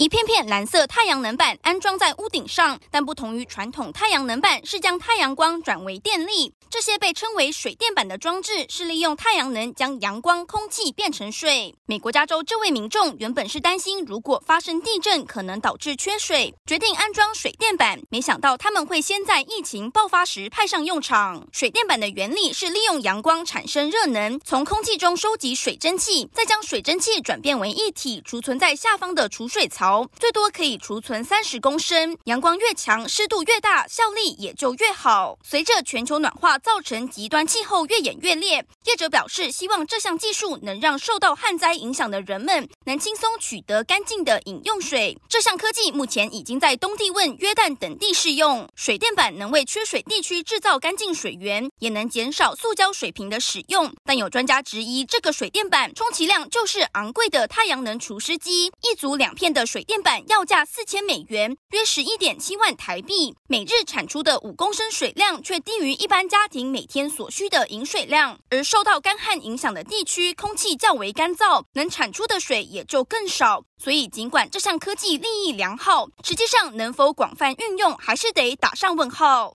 一片片蓝色太阳能板安装在屋顶上，但不同于传统太阳能板，是将太阳光转为电力。这些被称为水电板的装置，是利用太阳能将阳光、空气变成水。美国加州这位民众原本是担心，如果发生地震可能导致缺水，决定安装水电板。没想到他们会先在疫情爆发时派上用场。水电板的原理是利用阳光产生热能，从空气中收集水蒸气，再将水蒸气转变为液体，储存在下方的储水槽，最多可以储存三十公升。阳光越强，湿度越大，效力也就越好。随着全球暖化，造成极端气候越演越烈，业者表示希望这项技术能让受到旱灾影响的人们能轻松取得干净的饮用水。这项科技目前已经在东帝汶、约旦等地试用。水电板能为缺水地区制造干净水源，也能减少塑胶水瓶的使用。但有专家质疑，这个水电板充其量就是昂贵的太阳能除湿机，一组两片的水电板要价四千美元，约十一点七万台币，每日产出的五公升水量却低于一般家庭每天所需的饮水量，而受到干旱影响的地区，空气较为干燥，能产出的水也就更少。所以，尽管这项科技利益良好，实际上能否广泛运用，还是得打上问号。